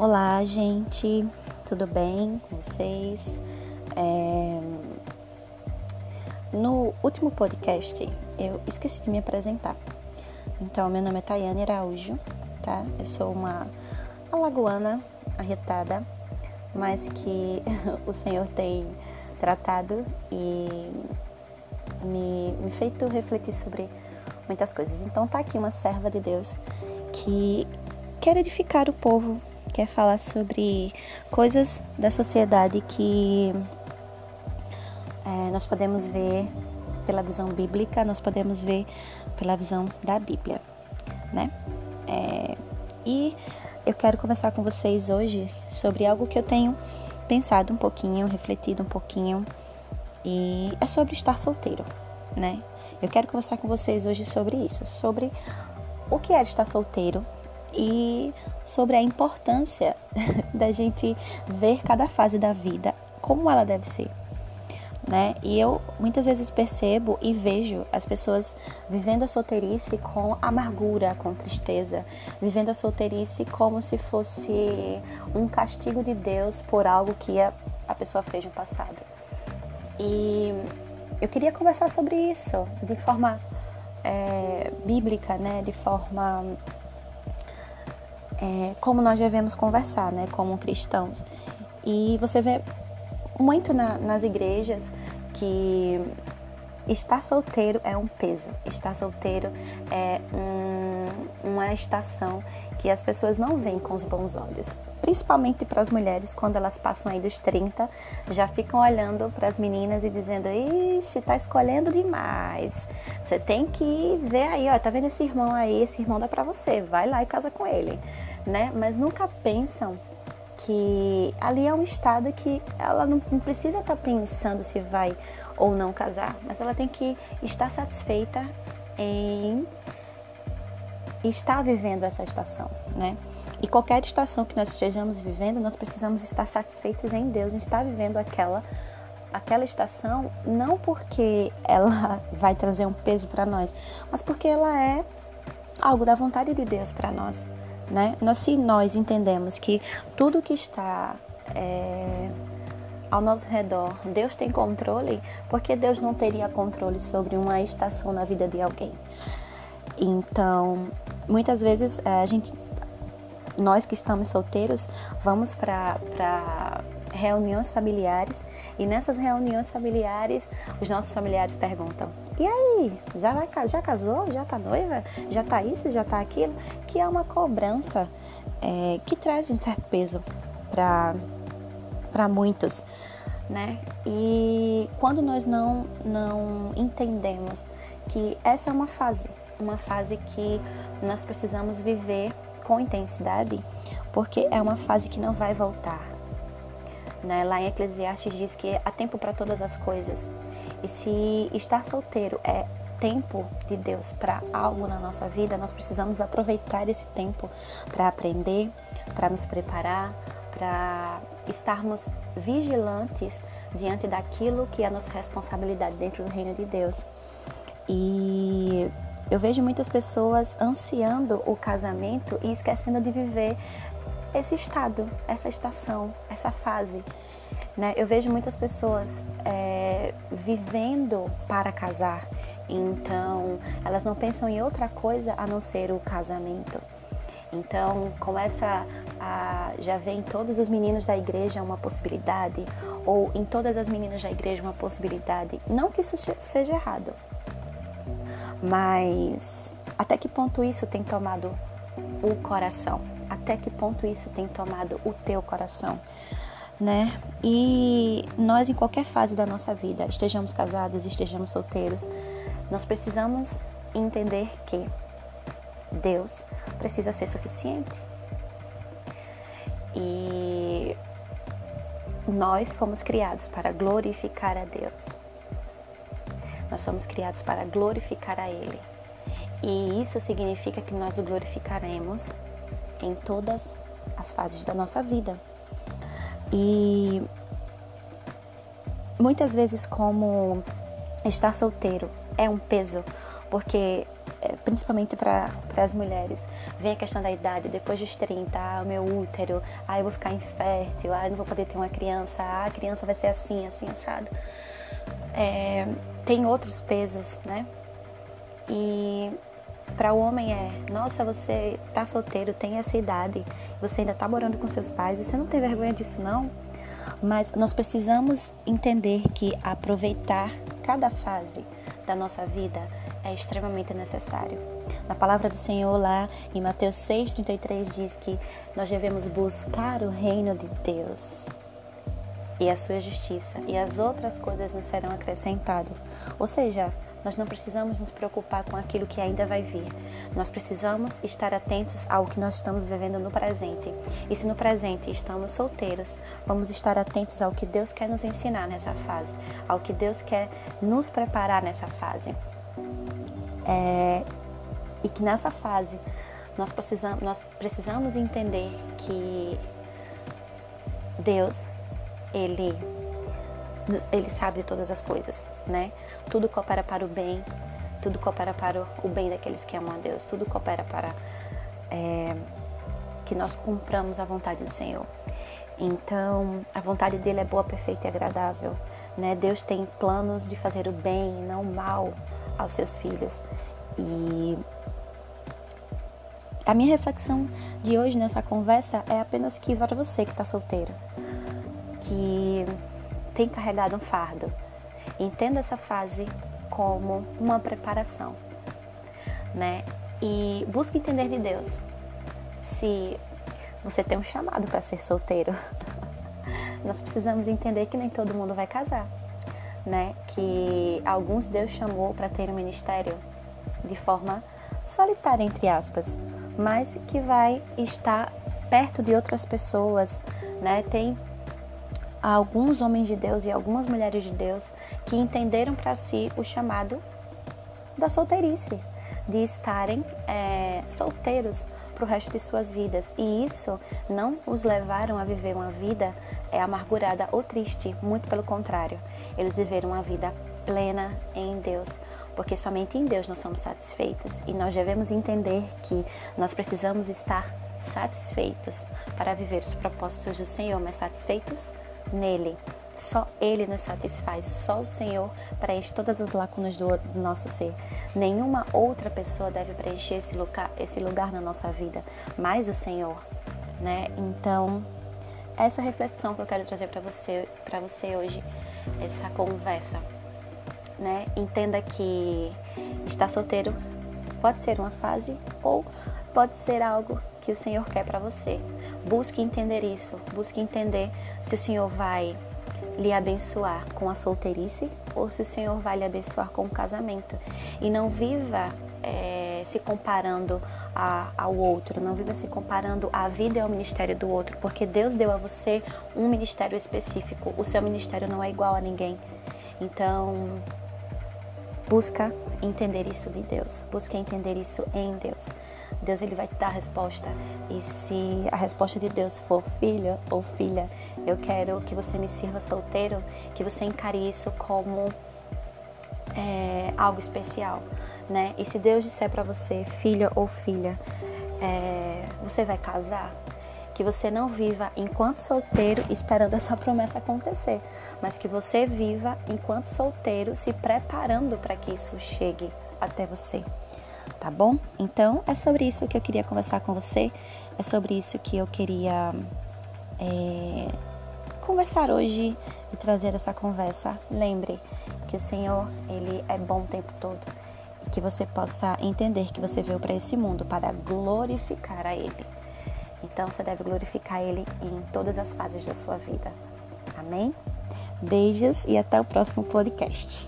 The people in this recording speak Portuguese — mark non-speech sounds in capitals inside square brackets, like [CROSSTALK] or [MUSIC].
Olá, gente, tudo bem com vocês? É... No último podcast eu esqueci de me apresentar. Então, meu nome é Tayane Araújo, tá? Eu sou uma alagoana arretada, mas que [LAUGHS] o Senhor tem tratado e me, me feito refletir sobre muitas coisas. Então, tá aqui uma serva de Deus que quer edificar o povo, quer falar sobre coisas da sociedade que é, nós podemos ver pela visão bíblica, nós podemos ver pela visão da Bíblia, né? É, e eu quero conversar com vocês hoje sobre algo que eu tenho pensado um pouquinho, refletido um pouquinho, e é sobre estar solteiro, né? Eu quero conversar com vocês hoje sobre isso, sobre o que é estar solteiro e sobre a importância [LAUGHS] da gente ver cada fase da vida como ela deve ser. Né? E eu muitas vezes percebo e vejo as pessoas vivendo a solteirice com amargura, com tristeza, vivendo a solteirice como se fosse um castigo de Deus por algo que a, a pessoa fez no passado. E eu queria conversar sobre isso de forma é, bíblica, né? De forma é, como nós devemos conversar, né? Como cristãos. E você vê muito na, nas igrejas que estar solteiro é um peso, estar solteiro é um, uma estação que as pessoas não veem com os bons olhos. Principalmente para as mulheres, quando elas passam aí dos 30, já ficam olhando para as meninas e dizendo: Ixi, tá escolhendo demais. Você tem que ver aí, ó, tá vendo esse irmão aí? Esse irmão dá para você, vai lá e casa com ele, né? Mas nunca pensam que ali é um estado que ela não, precisa estar tá pensando se vai ou não casar, mas ela tem que estar satisfeita em estar vivendo essa estação, né? E qualquer estação que nós estejamos vivendo, nós precisamos estar satisfeitos em Deus, em estar vivendo aquela aquela estação, não porque ela [LAUGHS] vai trazer um peso para nós, mas porque ela é algo da vontade de Deus para nós, né? Nós, se nós entendemos que tudo que está é, ao nosso redor, Deus tem controle, porque Deus não teria controle sobre uma estação na vida de alguém. Então, muitas vezes eh, a gente, nós que estamos solteiros, vamos para reuniões familiares e nessas reuniões familiares os nossos familiares perguntam: "E aí, já vai já casou? Já tá noiva? Já tá isso? Já tá aquilo?" Que é uma cobrança é, que traz um certo peso para para muitos, né? E quando nós não não entendemos que essa é uma fase, uma fase que nós precisamos viver com intensidade, porque é uma fase que não vai voltar. Né? Lá em Eclesiastes diz que há tempo para todas as coisas. E se estar solteiro é tempo de Deus para algo na nossa vida, nós precisamos aproveitar esse tempo para aprender, para nos preparar, para estarmos vigilantes diante daquilo que é a nossa responsabilidade dentro do reino de Deus. E eu vejo muitas pessoas ansiando o casamento e esquecendo de viver esse estado, essa estação, essa fase. Né? Eu vejo muitas pessoas é, vivendo para casar, então elas não pensam em outra coisa a não ser o casamento. Então começa a já ver em todos os meninos da igreja uma possibilidade, ou em todas as meninas da igreja uma possibilidade. Não que isso seja errado, mas até que ponto isso tem tomado o coração? Até que ponto isso tem tomado o teu coração? Né? E nós, em qualquer fase da nossa vida, estejamos casados, estejamos solteiros, nós precisamos entender que Deus precisa ser suficiente. E nós fomos criados para glorificar a Deus. Nós somos criados para glorificar a Ele. E isso significa que nós o glorificaremos em todas as fases da nossa vida. E muitas vezes, como estar solteiro é um peso Porque, é, principalmente para as mulheres, vem a questão da idade, depois dos 30, ah, o meu útero, ah, eu vou ficar infértil, ah, eu não vou poder ter uma criança, ah, a criança vai ser assim, assim, assado. É, tem outros pesos, né? E para o homem é, nossa, você tá solteiro, tem essa idade, você ainda tá morando com seus pais, você não tem vergonha disso não? Mas nós precisamos entender que aproveitar cada fase da nossa vida é extremamente necessário. Na palavra do Senhor lá em Mateus 6:33 diz que nós devemos buscar o reino de Deus e a sua justiça, e as outras coisas nos serão acrescentadas. Ou seja, nós não precisamos nos preocupar com aquilo que ainda vai vir. Nós precisamos estar atentos ao que nós estamos vivendo no presente. E se no presente estamos solteiros, vamos estar atentos ao que Deus quer nos ensinar nessa fase, ao que Deus quer nos preparar nessa fase. É, e que nessa fase nós precisamos, nós precisamos entender que Deus, Ele ele sabe todas as coisas, né? Tudo coopera para o bem, tudo coopera para o bem daqueles que amam a Deus, tudo coopera para é, que nós cumpramos a vontade do Senhor. Então, a vontade dele é boa, perfeita e agradável, né? Deus tem planos de fazer o bem, não o mal aos seus filhos. E a minha reflexão de hoje nessa conversa é apenas que para você que está solteiro, que tem carregado um fardo. Entenda essa fase como uma preparação, né? E busque entender de Deus. Se você tem um chamado para ser solteiro, [LAUGHS] nós precisamos entender que nem todo mundo vai casar, né? Que alguns Deus chamou para ter um ministério de forma solitária entre aspas, mas que vai estar perto de outras pessoas, né? Tem a alguns homens de Deus e algumas mulheres de Deus que entenderam para si o chamado da solteirice, de estarem é, solteiros para o resto de suas vidas. E isso não os levaram a viver uma vida é, amargurada ou triste, muito pelo contrário. Eles viveram uma vida plena em Deus, porque somente em Deus nós somos satisfeitos e nós devemos entender que nós precisamos estar satisfeitos para viver os propósitos do Senhor, mas satisfeitos nele. Só Ele nos satisfaz, só o Senhor preenche todas as lacunas do, nosso ser. Nenhuma outra pessoa deve preencher esse lugar, esse lugar na nossa vida, mais o Senhor, né? Então, essa reflexão que eu quero trazer para você, para você hoje, essa conversa, né? Entenda que estar solteiro pode ser uma fase ou pode ser algo que o Senhor quer para você. Busque entender isso, busque entender se o Senhor vai lhe abençoar com a solteirice ou se o Senhor vai lhe abençoar com o casamento. E não viva é, se comparando a, ao outro, não viva se comparando a vida e ao ministério do outro, porque Deus deu a você um ministério específico. O seu ministério não é igual a ninguém. Então, busca entender isso de Deus, busca entender isso em Deus. Deus ele vai te dar a resposta. E se a resposta de Deus for filho ou filha, eu quero que você me sirva solteiro, que você encare isso como é, algo especial, né? E se Deus disser para você, filha ou filha, é, você vai casar, que você não viva enquanto solteiro esperando essa promessa acontecer, mas que você viva enquanto solteiro se preparando para que isso chegue até você tá bom? Então é sobre isso que eu queria conversar com você, é sobre isso que eu queria é, conversar hoje e trazer essa conversa. Lembre que o Senhor, Ele é bom o tempo todo e que você possa entender que você veio para esse mundo para glorificar a Ele. Então você deve glorificar Ele em todas as fases da sua vida. Amém? Beijos e até o próximo podcast.